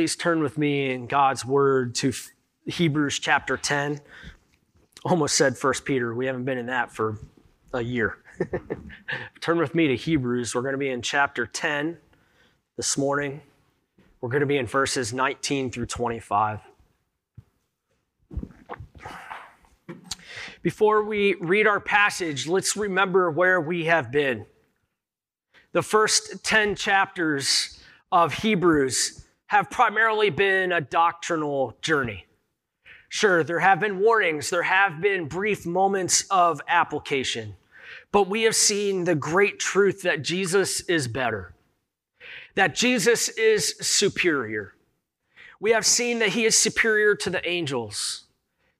please turn with me in God's word to Hebrews chapter 10. Almost said First Peter. We haven't been in that for a year. turn with me to Hebrews. We're going to be in chapter 10 this morning. We're going to be in verses 19 through 25. Before we read our passage, let's remember where we have been. The first 10 chapters of Hebrews have primarily been a doctrinal journey. Sure, there have been warnings, there have been brief moments of application, but we have seen the great truth that Jesus is better, that Jesus is superior. We have seen that he is superior to the angels,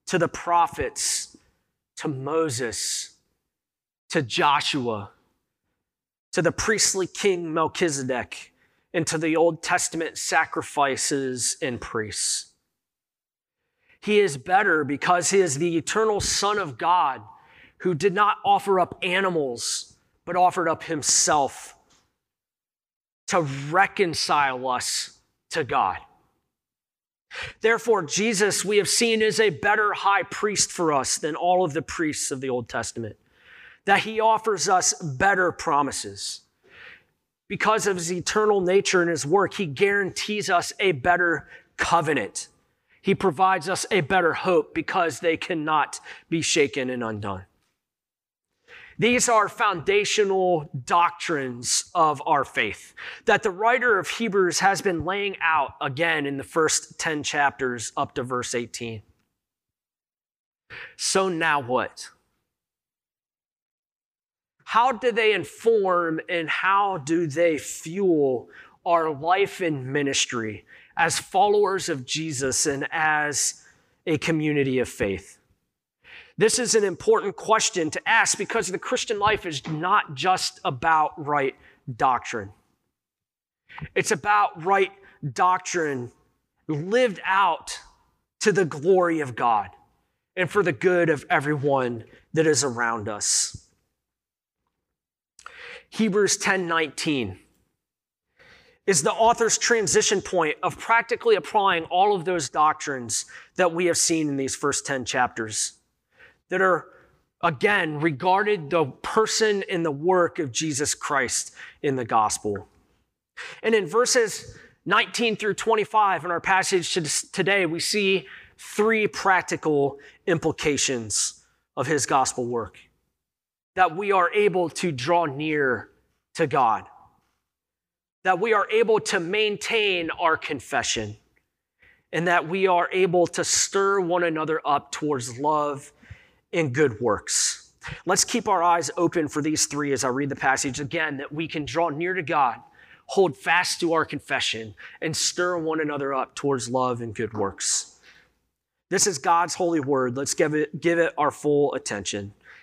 to the prophets, to Moses, to Joshua, to the priestly king Melchizedek, and to the Old Testament sacrifices and priests. He is better because he is the eternal Son of God who did not offer up animals, but offered up himself to reconcile us to God. Therefore, Jesus, we have seen, is a better high priest for us than all of the priests of the Old Testament, that he offers us better promises. Because of his eternal nature and his work, he guarantees us a better covenant. He provides us a better hope because they cannot be shaken and undone. These are foundational doctrines of our faith that the writer of Hebrews has been laying out again in the first 10 chapters up to verse 18. So now what? How do they inform and how do they fuel our life in ministry as followers of Jesus and as a community of faith? This is an important question to ask because the Christian life is not just about right doctrine. It's about right doctrine lived out to the glory of God and for the good of everyone that is around us. Hebrews 10:19 is the author's transition point of practically applying all of those doctrines that we have seen in these first 10 chapters that are, again, regarded the person and the work of Jesus Christ in the gospel. And in verses 19 through 25 in our passage today, we see three practical implications of his gospel work that we are able to draw near to God, that we are able to maintain our confession, and that we are able to stir one another up towards love and good works. Let's keep our eyes open for these three as I read the passage again, that we can draw near to God, hold fast to our confession, and stir one another up towards love and good works. This is God's holy word. Let's give it, give it our full attention.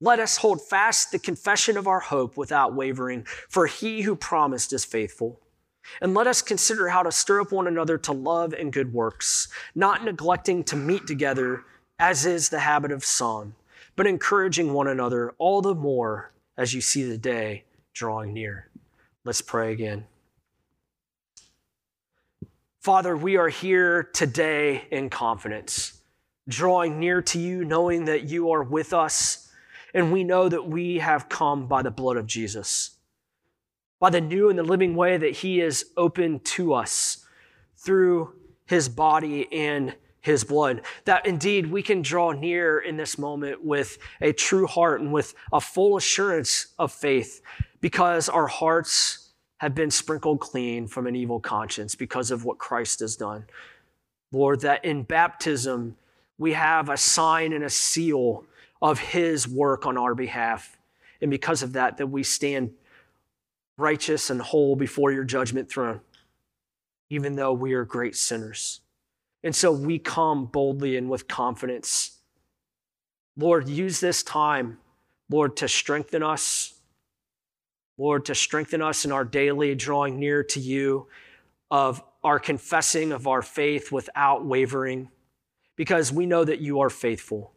Let us hold fast the confession of our hope without wavering, for he who promised is faithful. And let us consider how to stir up one another to love and good works, not neglecting to meet together, as is the habit of some but encouraging one another all the more as you see the day drawing near. Let's pray again. Father, we are here today in confidence, drawing near to you, knowing that you are with us, and we know that we have come by the blood of Jesus, by the new and the living way that he is open to us through his body and his blood. That indeed we can draw near in this moment with a true heart and with a full assurance of faith because our hearts have been sprinkled clean from an evil conscience because of what Christ has done. Lord, that in baptism we have a sign and a seal of his work on our behalf. And because of that, that we stand righteous and whole before your judgment throne, even though we are great sinners. And so we come boldly and with confidence. Lord, use this time, Lord, to strengthen us. Lord, to strengthen us in our daily drawing near to you, of our confessing of our faith without wavering, because we know that you are faithful.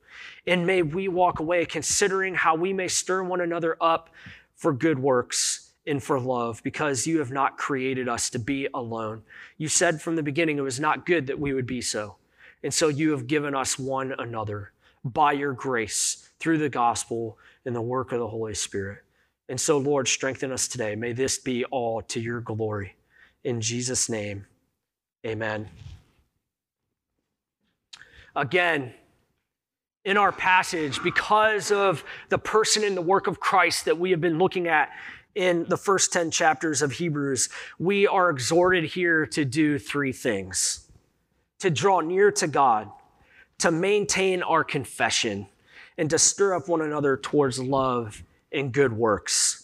And may we walk away considering how we may stir one another up for good works and for love, because you have not created us to be alone. You said from the beginning it was not good that we would be so. And so you have given us one another by your grace through the gospel and the work of the Holy Spirit. And so, Lord, strengthen us today. May this be all to your glory. In Jesus' name, amen. Again, in our passage, because of the person and the work of Christ that we have been looking at in the first 10 chapters of Hebrews, we are exhorted here to do three things to draw near to God, to maintain our confession, and to stir up one another towards love and good works.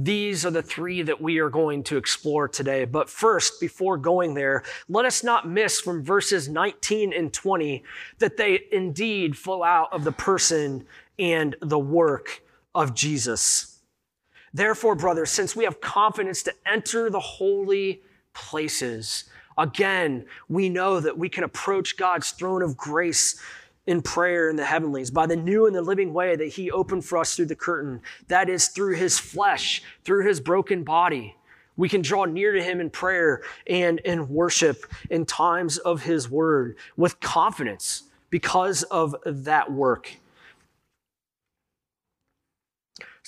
These are the three that we are going to explore today. But first, before going there, let us not miss from verses 19 and 20 that they indeed flow out of the person and the work of Jesus. Therefore, brothers, since we have confidence to enter the holy places, again, we know that we can approach God's throne of grace in prayer in the heavenlies by the new and the living way that he opened for us through the curtain. That is through his flesh, through his broken body. We can draw near to him in prayer and in worship in times of his word with confidence because of that work.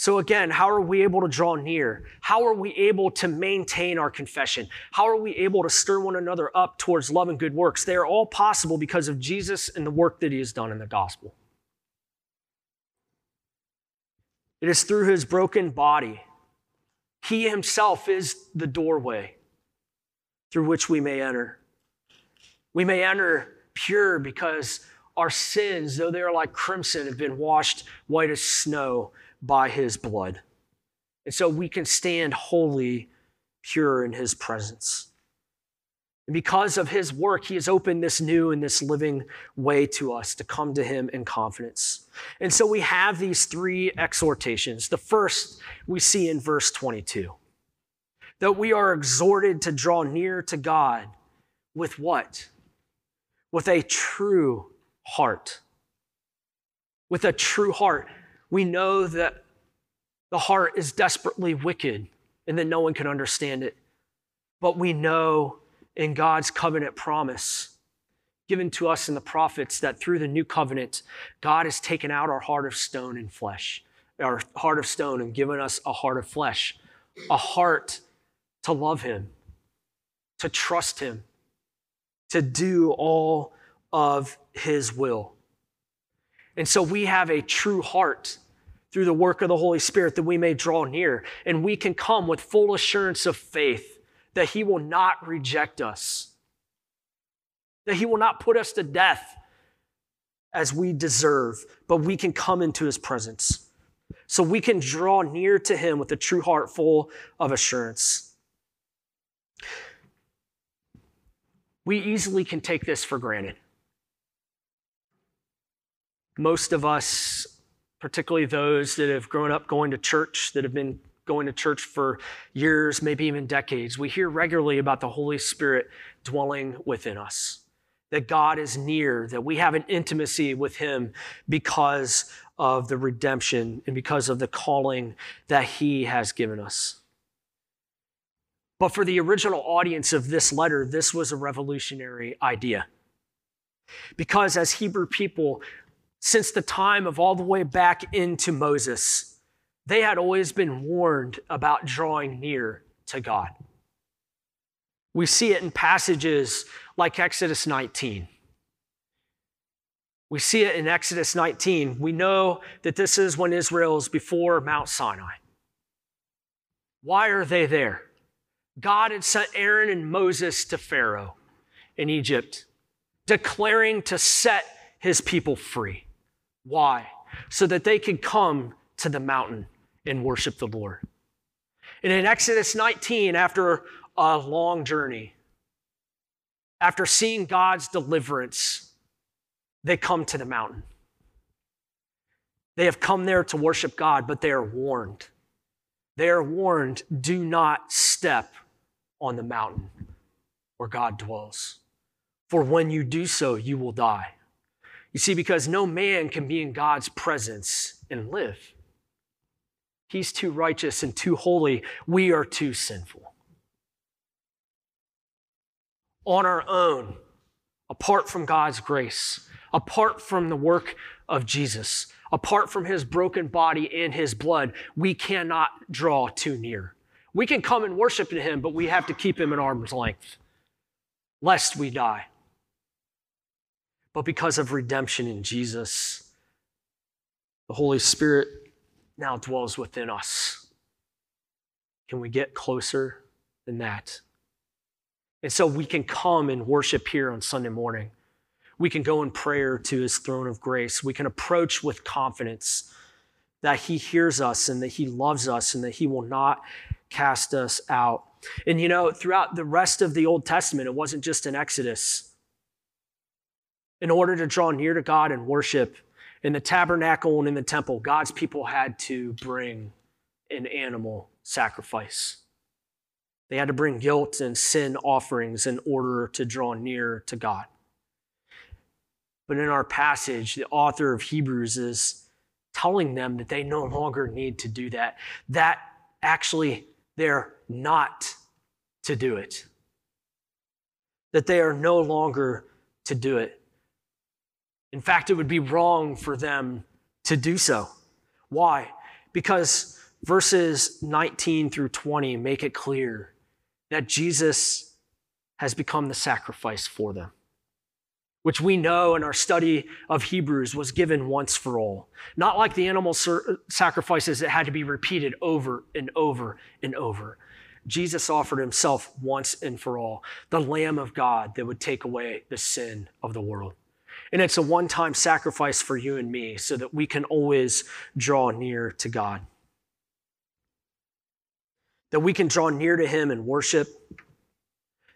So, again, how are we able to draw near? How are we able to maintain our confession? How are we able to stir one another up towards love and good works? They are all possible because of Jesus and the work that he has done in the gospel. It is through his broken body. He himself is the doorway through which we may enter. We may enter pure because our sins, though they are like crimson, have been washed white as snow by his blood. And so we can stand holy, pure in his presence. And because of his work, he has opened this new and this living way to us to come to him in confidence. And so we have these three exhortations. The first we see in verse 22 that we are exhorted to draw near to God with what? With a true heart. With a true heart we know that the heart is desperately wicked and that no one can understand it. But we know in God's covenant promise given to us in the prophets that through the new covenant, God has taken out our heart of stone and flesh, our heart of stone, and given us a heart of flesh, a heart to love Him, to trust Him, to do all of His will. And so we have a true heart through the work of the Holy Spirit that we may draw near. And we can come with full assurance of faith that He will not reject us, that He will not put us to death as we deserve, but we can come into His presence. So we can draw near to Him with a true heart full of assurance. We easily can take this for granted. Most of us particularly those that have grown up going to church, that have been going to church for years, maybe even decades, we hear regularly about the Holy Spirit dwelling within us. That God is near, that we have an intimacy with Him because of the redemption and because of the calling that He has given us. But for the original audience of this letter, this was a revolutionary idea. Because as Hebrew people, since the time of all the way back into Moses, they had always been warned about drawing near to God. We see it in passages like Exodus 19. We see it in Exodus 19. We know that this is when Israel is before Mount Sinai. Why are they there? God had sent Aaron and Moses to Pharaoh in Egypt, declaring to set his people free. Why? So that they could come to the mountain and worship the Lord. And in Exodus 19, after a long journey, after seeing God's deliverance, they come to the mountain. They have come there to worship God, but they are warned. They are warned do not step on the mountain where God dwells. For when you do so, you will die. You see, because no man can be in God's presence and live. He's too righteous and too holy. We are too sinful. On our own, apart from God's grace, apart from the work of Jesus, apart from his broken body and his blood, we cannot draw too near. We can come and worship him, but we have to keep him at arm's length, lest we die. But because of redemption in Jesus, the Holy Spirit now dwells within us. Can we get closer than that? And so we can come and worship here on Sunday morning. We can go in prayer to his throne of grace. We can approach with confidence that he hears us and that he loves us and that he will not cast us out. And you know, throughout the rest of the Old Testament, it wasn't just in Exodus. In order to draw near to God and worship in the tabernacle and in the temple, God's people had to bring an animal sacrifice. They had to bring guilt and sin offerings in order to draw near to God. But in our passage, the author of Hebrews is telling them that they no longer need to do that. That actually, they're not to do it. That they are no longer to do it. In fact, it would be wrong for them to do so. Why? Because verses 19 through 20 make it clear that Jesus has become the sacrifice for them, which we know in our study of Hebrews was given once for all. Not like the animal sacrifices that had to be repeated over and over and over. Jesus offered himself once and for all, the Lamb of God that would take away the sin of the world. And it's a one time sacrifice for you and me so that we can always draw near to God that we can draw near to Him and worship,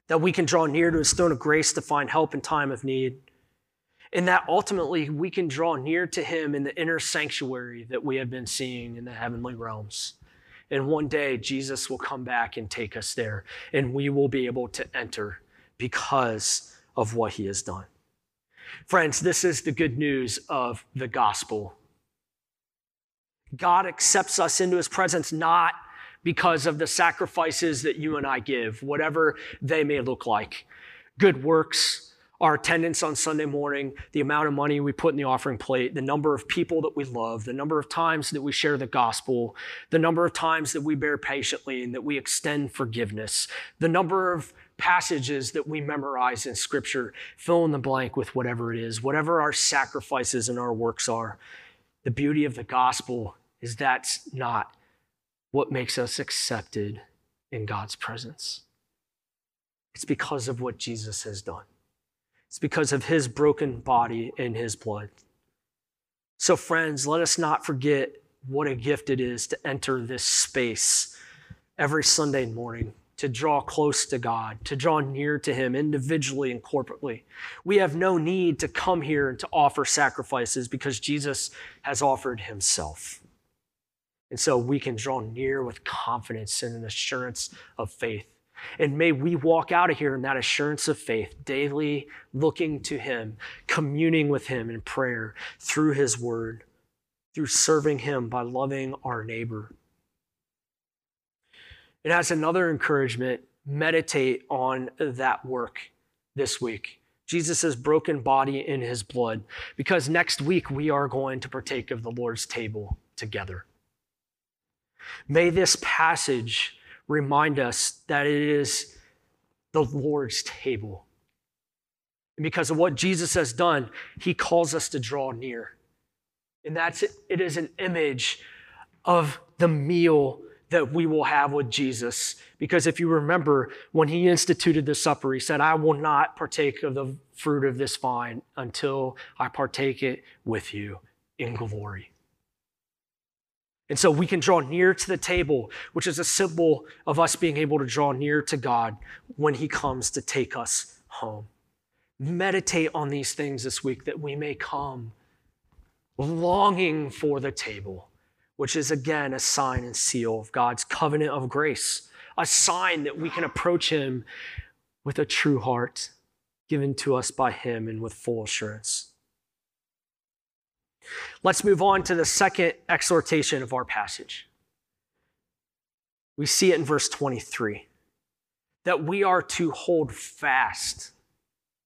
that we can draw near to His throne of grace to find help in time of need, and that ultimately we can draw near to Him in the inner sanctuary that we have been seeing in the heavenly realms. And one day Jesus will come back and take us there, and we will be able to enter because of what He has done. Friends, this is the good news of the gospel. God accepts us into his presence not because of the sacrifices that you and I give, whatever they may look like. Good works, our attendance on Sunday morning, the amount of money we put in the offering plate, the number of people that we love, the number of times that we share the gospel, the number of times that we bear patiently and that we extend forgiveness, the number of passages that we memorize in Scripture, fill in the blank with whatever it is, whatever our sacrifices and our works are. The beauty of the gospel is that's not what makes us accepted in God's presence. It's because of what Jesus has done. It's because of his broken body and his blood. So, friends, let us not forget what a gift it is to enter this space every Sunday morning, to draw close to God, to draw near to Him individually and corporately. We have no need to come here and to offer sacrifices because Jesus has offered Himself. And so we can draw near with confidence and an assurance of faith. And may we walk out of here in that assurance of faith, daily looking to Him, communing with Him in prayer through His Word, through serving Him by loving our neighbor. And as another encouragement, meditate on that work this week. Jesus' broken body in his blood, because next week we are going to partake of the Lord's table together. May this passage remind us that it is the Lord's table. And because of what Jesus has done, he calls us to draw near. And that's it, it is an image of the meal that we will have with Jesus. Because if you remember, when he instituted the supper, he said, I will not partake of the fruit of this vine until I partake it with you in glory. And so we can draw near to the table, which is a symbol of us being able to draw near to God when He comes to take us home. meditate on these things this week that we may come longing for the table, which is again a sign and seal of God's covenant of grace, a sign that we can approach Him with a true heart given to us by Him and with full assurance. Let's move on to the second exhortation of our passage. We see it in verse 23 that we are to hold fast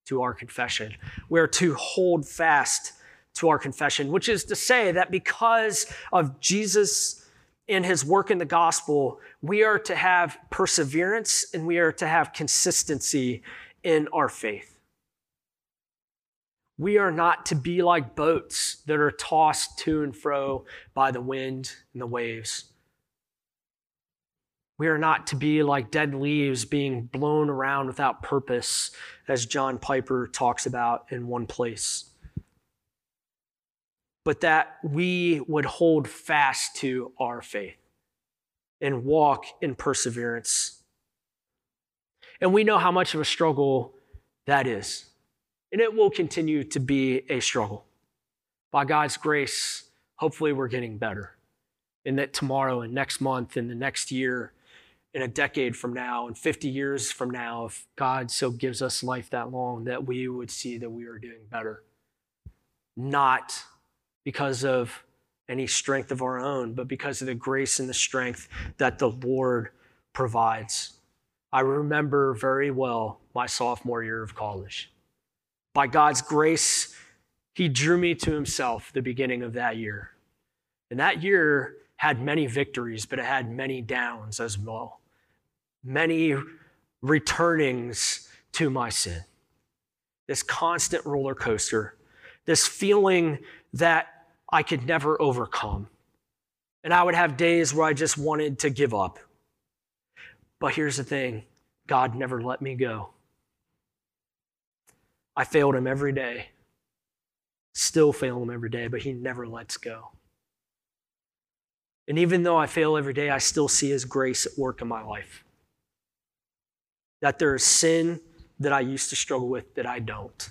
to our confession. We are to hold fast to our confession, which is to say that because of Jesus and his work in the gospel, we are to have perseverance and we are to have consistency in our faith. We are not to be like boats that are tossed to and fro by the wind and the waves. We are not to be like dead leaves being blown around without purpose, as John Piper talks about in one place. But that we would hold fast to our faith and walk in perseverance. And we know how much of a struggle that is. And it will continue to be a struggle. By God's grace, hopefully we're getting better. And that tomorrow and next month and the next year, in a decade from now and 50 years from now, if God so gives us life that long, that we would see that we are doing better. Not because of any strength of our own, but because of the grace and the strength that the Lord provides. I remember very well my sophomore year of college. By God's grace, He drew me to Himself the beginning of that year. And that year had many victories, but it had many downs as well. Many returnings to my sin. This constant roller coaster, this feeling that I could never overcome. And I would have days where I just wanted to give up. But here's the thing God never let me go. I failed him every day. Still fail him every day, but he never lets go. And even though I fail every day, I still see his grace at work in my life. That there is sin that I used to struggle with that I don't.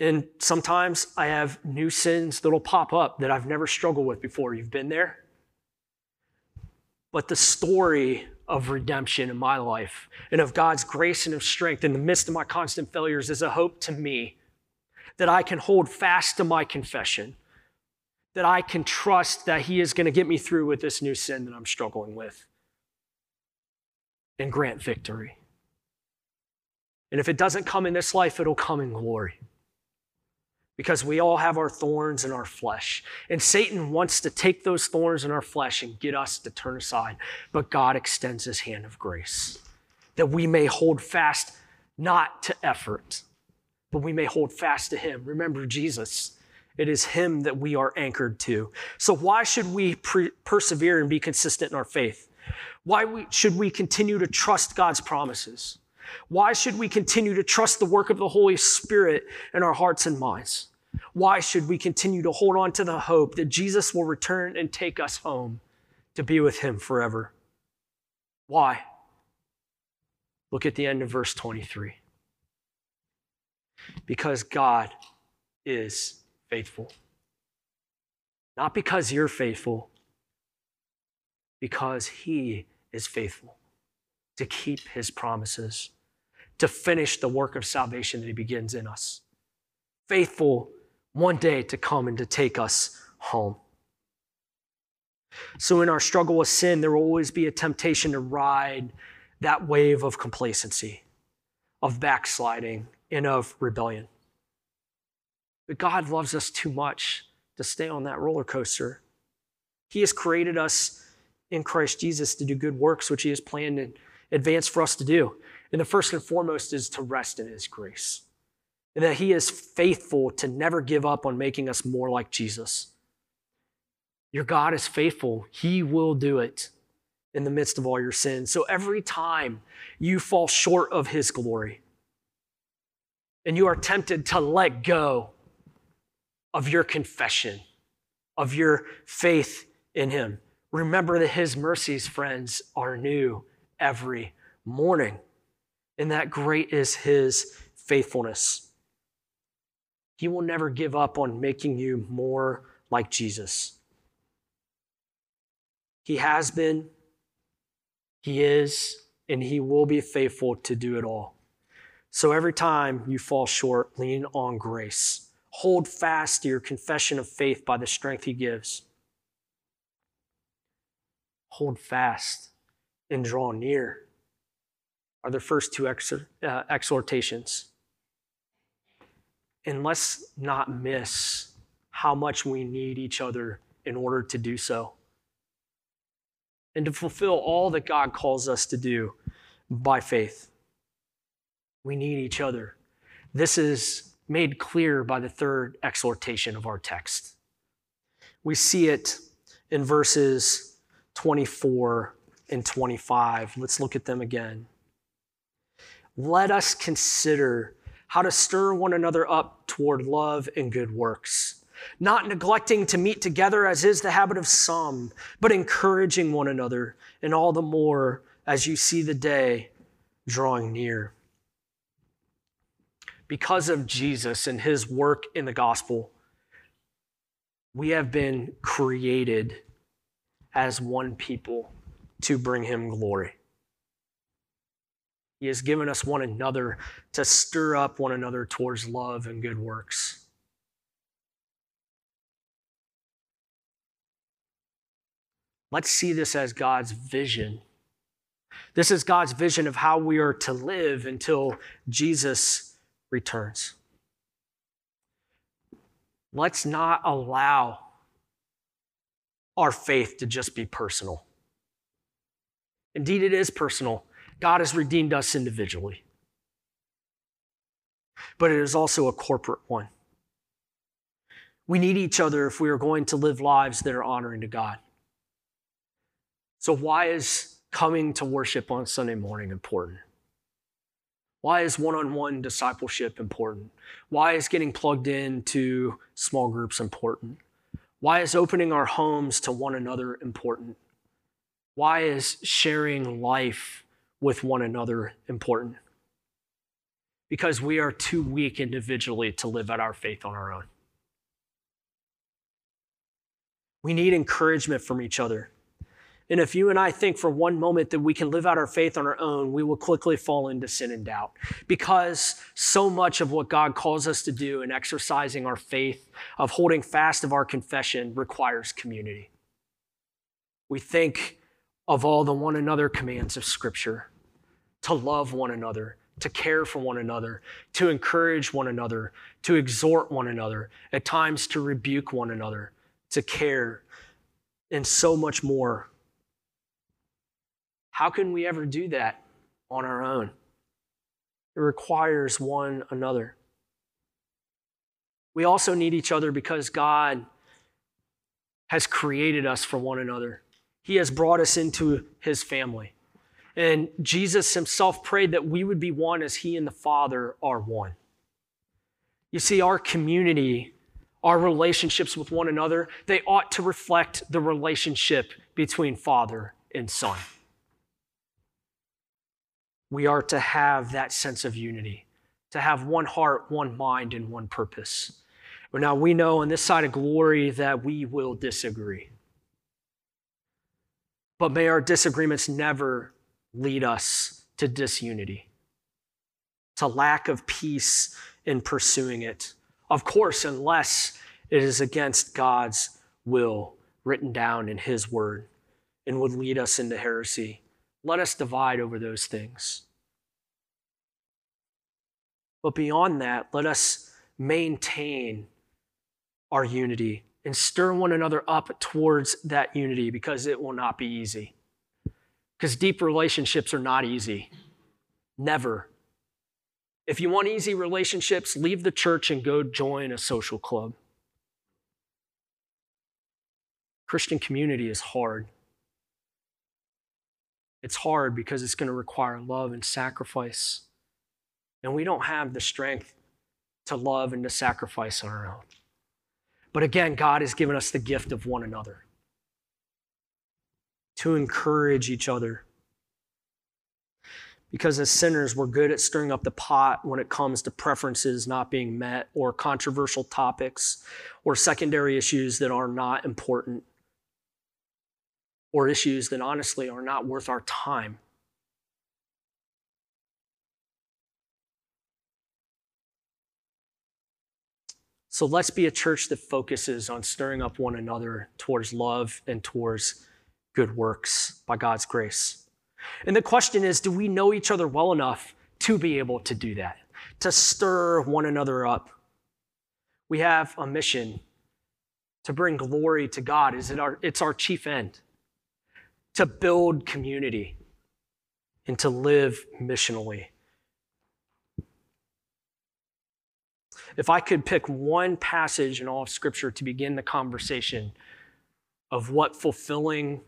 And sometimes I have new sins that'll pop up that I've never struggled with before. You've been there? But the story of redemption in my life and of God's grace and of strength in the midst of my constant failures is a hope to me that I can hold fast to my confession, that I can trust that He is going to get me through with this new sin that I'm struggling with and grant victory. And if it doesn't come in this life, it'll come in glory because we all have our thorns in our flesh. And Satan wants to take those thorns in our flesh and get us to turn aside. But God extends his hand of grace that we may hold fast not to effort, but we may hold fast to him. Remember Jesus. It is him that we are anchored to. So, why should we pre- persevere and be consistent in our faith? Why we, should we continue to trust God's promises? Why should we continue to trust the work of the Holy Spirit in our hearts and minds? Why should we continue to hold on to the hope that Jesus will return and take us home to be with him forever? Why? Look at the end of verse 23. Because God is faithful. Not because you're faithful, because he is faithful to keep his promises to finish the work of salvation that He begins in us. Faithful one day to come and to take us home. So, in our struggle with sin, there will always be a temptation to ride that wave of complacency, of backsliding, and of rebellion. But God loves us too much to stay on that roller coaster. He has created us in Christ Jesus to do good works, which He has planned in advance for us to do. And the first and foremost is to rest in His grace. And that He is faithful to never give up on making us more like Jesus. Your God is faithful, He will do it in the midst of all your sins. So every time you fall short of His glory and you are tempted to let go of your confession, of your faith in Him, remember that His mercies, friends, are new every morning and that great is his faithfulness. He will never give up on making you more like Jesus. He has been, He is, and He will be faithful to do it all. So every time you fall short, lean on grace. Hold fast to your confession of faith by the strength He gives. Hold fast and draw near are the first two uh, exhortations. And let's not miss how much we need each other in order to do so and to fulfill all that God calls us to do by faith. We need each other. This is made clear by the third exhortation of our text. We see it in verses 24 and 25. Let's look at them again. Let us consider how to stir one another up toward love and good works not neglecting to meet together as is the habit of some, but encouraging one another, and all the more as you see the day drawing near. Because of Jesus and his work in the gospel, we have been created as one people to bring him glory. He has given us one another to stir up one another towards love and good works. Let's see this as God's vision. This is God's vision of how we are to live until Jesus returns. Let's not allow our faith to just be personal. Indeed, it is personal. God has redeemed us individually, but it is also a corporate one. We need each other if we are going to live lives that are honoring to God. So, why is coming to worship on Sunday morning important? Why is one on one discipleship important? Why is getting plugged into small groups important? Why is opening our homes to one another important? Why is sharing life with one another important? Because we are too weak individually to live out our faith on our own. We need encouragement from each other. And if you and I think for one moment that we can live out our faith on our own, we will quickly fall into sin and doubt. Because so much of what God calls us to do in exercising our faith, of holding fast of our confession, requires community. We think of all the one another commands of Scripture to love one another, to care for one another, to encourage one another, to exhort one another, at times to rebuke one another, to care, and so much more how can we ever do that on our own? It requires one another. We also need each other because God has created us for one another. He has brought us into his family. And Jesus himself prayed that we would be one as he and the Father are one. You see, our community, our relationships with one another, they ought to reflect the relationship between Father and Son we are to have that sense of unity, to have one heart, one mind, and one purpose. But now we know on this side of glory that we will disagree. But may our disagreements never lead us to disunity, to lack of peace in pursuing it. Of course, unless it is against God's will written down in His word and would lead us into heresy. Let us divide over those things. But beyond that, let us maintain our unity and stir one another up towards that unity because it will not be easy. Because deep relationships are not easy. Never. If you want easy relationships, leave the church and go join a social club. Christian community is hard. It's hard because it's going to require love and sacrifice. And we don't have the strength to love and to sacrifice on our own. But again, God has given us the gift of one another to encourage each other. Because as sinners, we're good at stirring up the pot when it comes to preferences not being met or controversial topics or secondary issues that are not important or issues that honestly are not worth our time. So let's be a church that focuses on stirring up one another towards love and towards good works by God's grace. And the question is do we know each other well enough to be able to do that, to stir one another up? We have a mission to bring glory to God. Is it our, it's our chief end to build community and to live missionally. If I could pick one passage in all of Scripture to begin the conversation of what fulfilling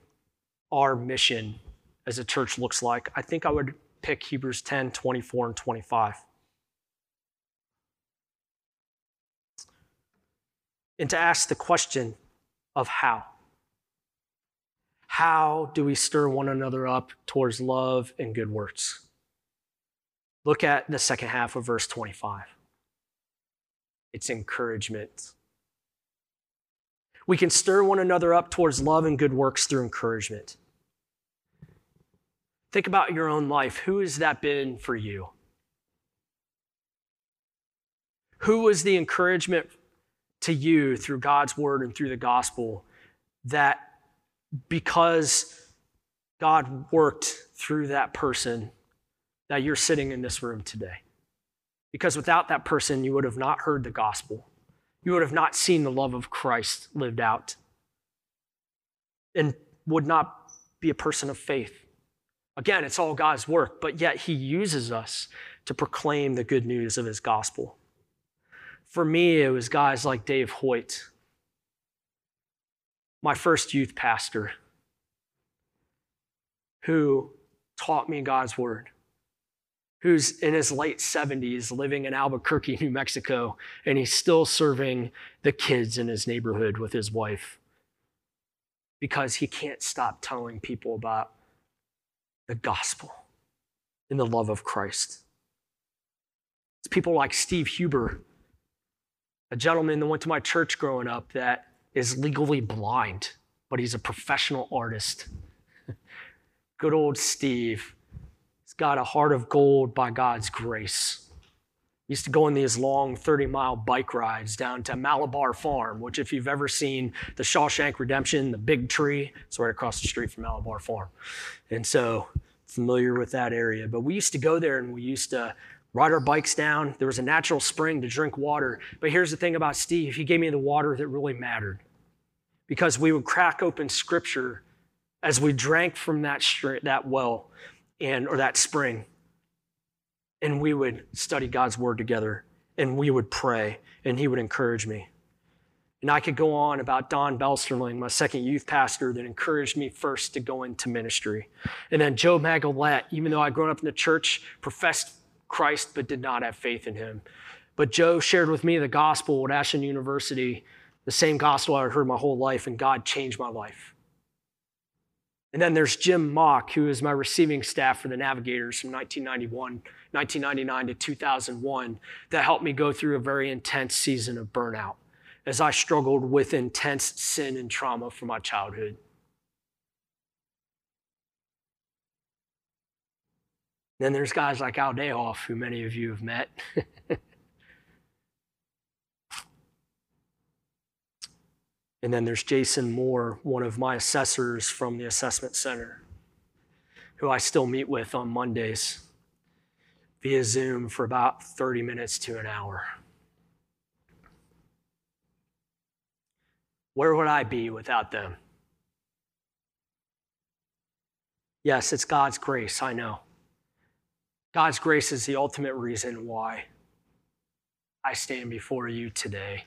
our mission as a church looks like, I think I would pick Hebrews 10 24 and 25. And to ask the question of how. How do we stir one another up towards love and good works? Look at the second half of verse 25. It's encouragement. We can stir one another up towards love and good works through encouragement. Think about your own life. Who has that been for you? Who was the encouragement to you through God's word and through the gospel that because God worked through that person, that you're sitting in this room today? Because without that person, you would have not heard the gospel. You would have not seen the love of Christ lived out and would not be a person of faith. Again, it's all God's work, but yet He uses us to proclaim the good news of His gospel. For me, it was guys like Dave Hoyt, my first youth pastor, who taught me God's word, who's in his late 70s living in Albuquerque, New Mexico, and he's still serving the kids in his neighborhood with his wife because he can't stop telling people about the gospel and the love of Christ. It's people like Steve Huber, a gentleman that went to my church growing up that is legally blind, but he's a professional artist. Good old Steve. Got a heart of gold by God's grace. He used to go on these long 30 mile bike rides down to Malabar Farm, which, if you've ever seen the Shawshank Redemption, the big tree, it's right across the street from Malabar Farm. And so, familiar with that area. But we used to go there and we used to ride our bikes down. There was a natural spring to drink water. But here's the thing about Steve he gave me the water that really mattered because we would crack open scripture as we drank from that, that well and, or that spring and we would study God's word together and we would pray and he would encourage me. And I could go on about Don Belsterling, my second youth pastor, that encouraged me first to go into ministry. And then Joe Magallette, even though I'd grown up in the church, professed Christ but did not have faith in him. But Joe shared with me the gospel at Ashland University, the same gospel I had heard my whole life, and God changed my life. And then there's Jim Mock, who is my receiving staff for the Navigators from 1991 1999 to 2001 that helped me go through a very intense season of burnout as I struggled with intense sin and trauma from my childhood. Then there's guys like Al Dayhoff, who many of you have met. and then there's Jason Moore, one of my assessors from the assessment center, who I still meet with on Mondays via Zoom for about 30 minutes to an hour. Where would I be without them? Yes, it's God's grace, I know. God's grace is the ultimate reason why I stand before you today,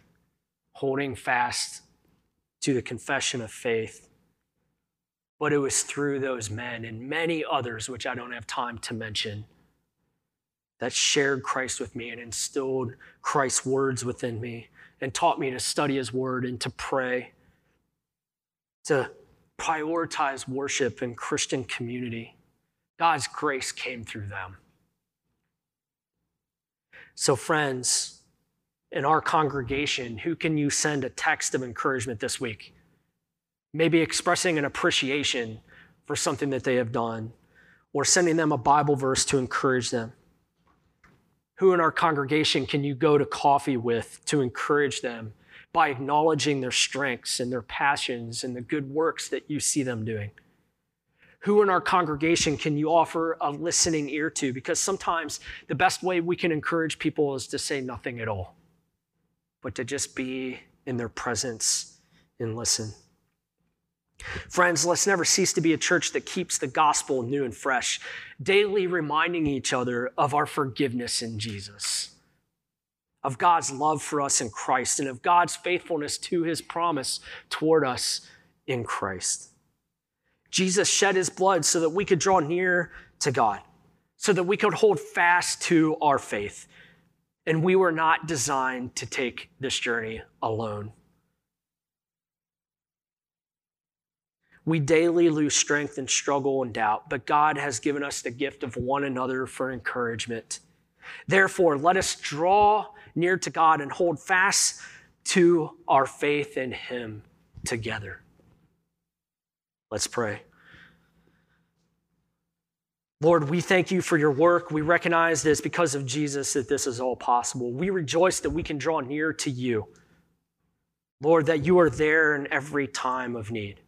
holding fast to the confession of faith. But it was through those men and many others, which I don't have time to mention, that shared Christ with me and instilled Christ's words within me and taught me to study his word and to pray, to prioritize worship and Christian community. God's grace came through them. So, friends, in our congregation, who can you send a text of encouragement this week? Maybe expressing an appreciation for something that they have done, or sending them a Bible verse to encourage them. Who in our congregation can you go to coffee with to encourage them by acknowledging their strengths and their passions and the good works that you see them doing? Who in our congregation can you offer a listening ear to? Because sometimes the best way we can encourage people is to say nothing at all, but to just be in their presence and listen. Friends, let's never cease to be a church that keeps the gospel new and fresh, daily reminding each other of our forgiveness in Jesus, of God's love for us in Christ, and of God's faithfulness to his promise toward us in Christ. Jesus shed his blood so that we could draw near to God, so that we could hold fast to our faith. And we were not designed to take this journey alone. We daily lose strength and struggle and doubt, but God has given us the gift of one another for encouragement. Therefore, let us draw near to God and hold fast to our faith in Him together. Let's pray. Lord, we thank you for your work. We recognize that it's because of Jesus that this is all possible. We rejoice that we can draw near to you. Lord, that you are there in every time of need.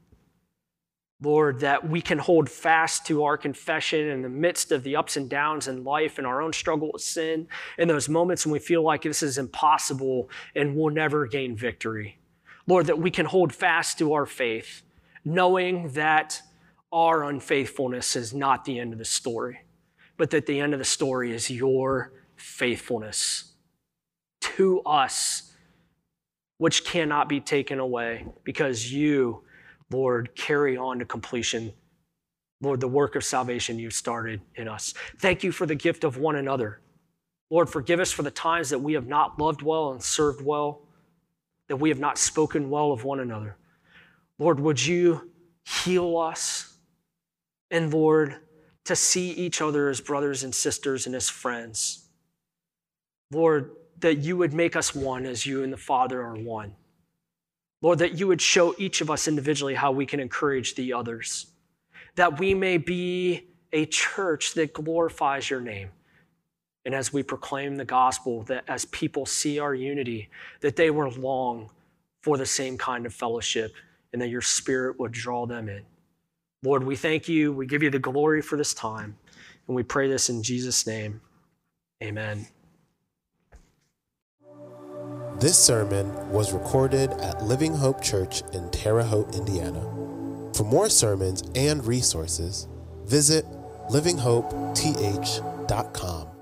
Lord, that we can hold fast to our confession in the midst of the ups and downs in life and our own struggle with sin, in those moments when we feel like this is impossible and we'll never gain victory. Lord, that we can hold fast to our faith knowing that our unfaithfulness is not the end of the story, but that the end of the story is your faithfulness to us, which cannot be taken away because you, Lord, carry on to completion. Lord, the work of salvation you've started in us. Thank you for the gift of one another. Lord, forgive us for the times that we have not loved well and served well, that we have not spoken well of one another. Lord, would you heal us? And Lord, to see each other as brothers and sisters and as friends. Lord, that you would make us one as you and the Father are one. Lord, that you would show each of us individually how we can encourage the others. That we may be a church that glorifies your name. And as we proclaim the gospel, that as people see our unity, that they will long for the same kind of fellowship and that your spirit would draw them in. Lord, we thank you. We give you the glory for this time. And we pray this in Jesus' name. Amen. This sermon was recorded at Living Hope Church in Terre Haute, Indiana. For more sermons and resources, visit livinghopeth.com.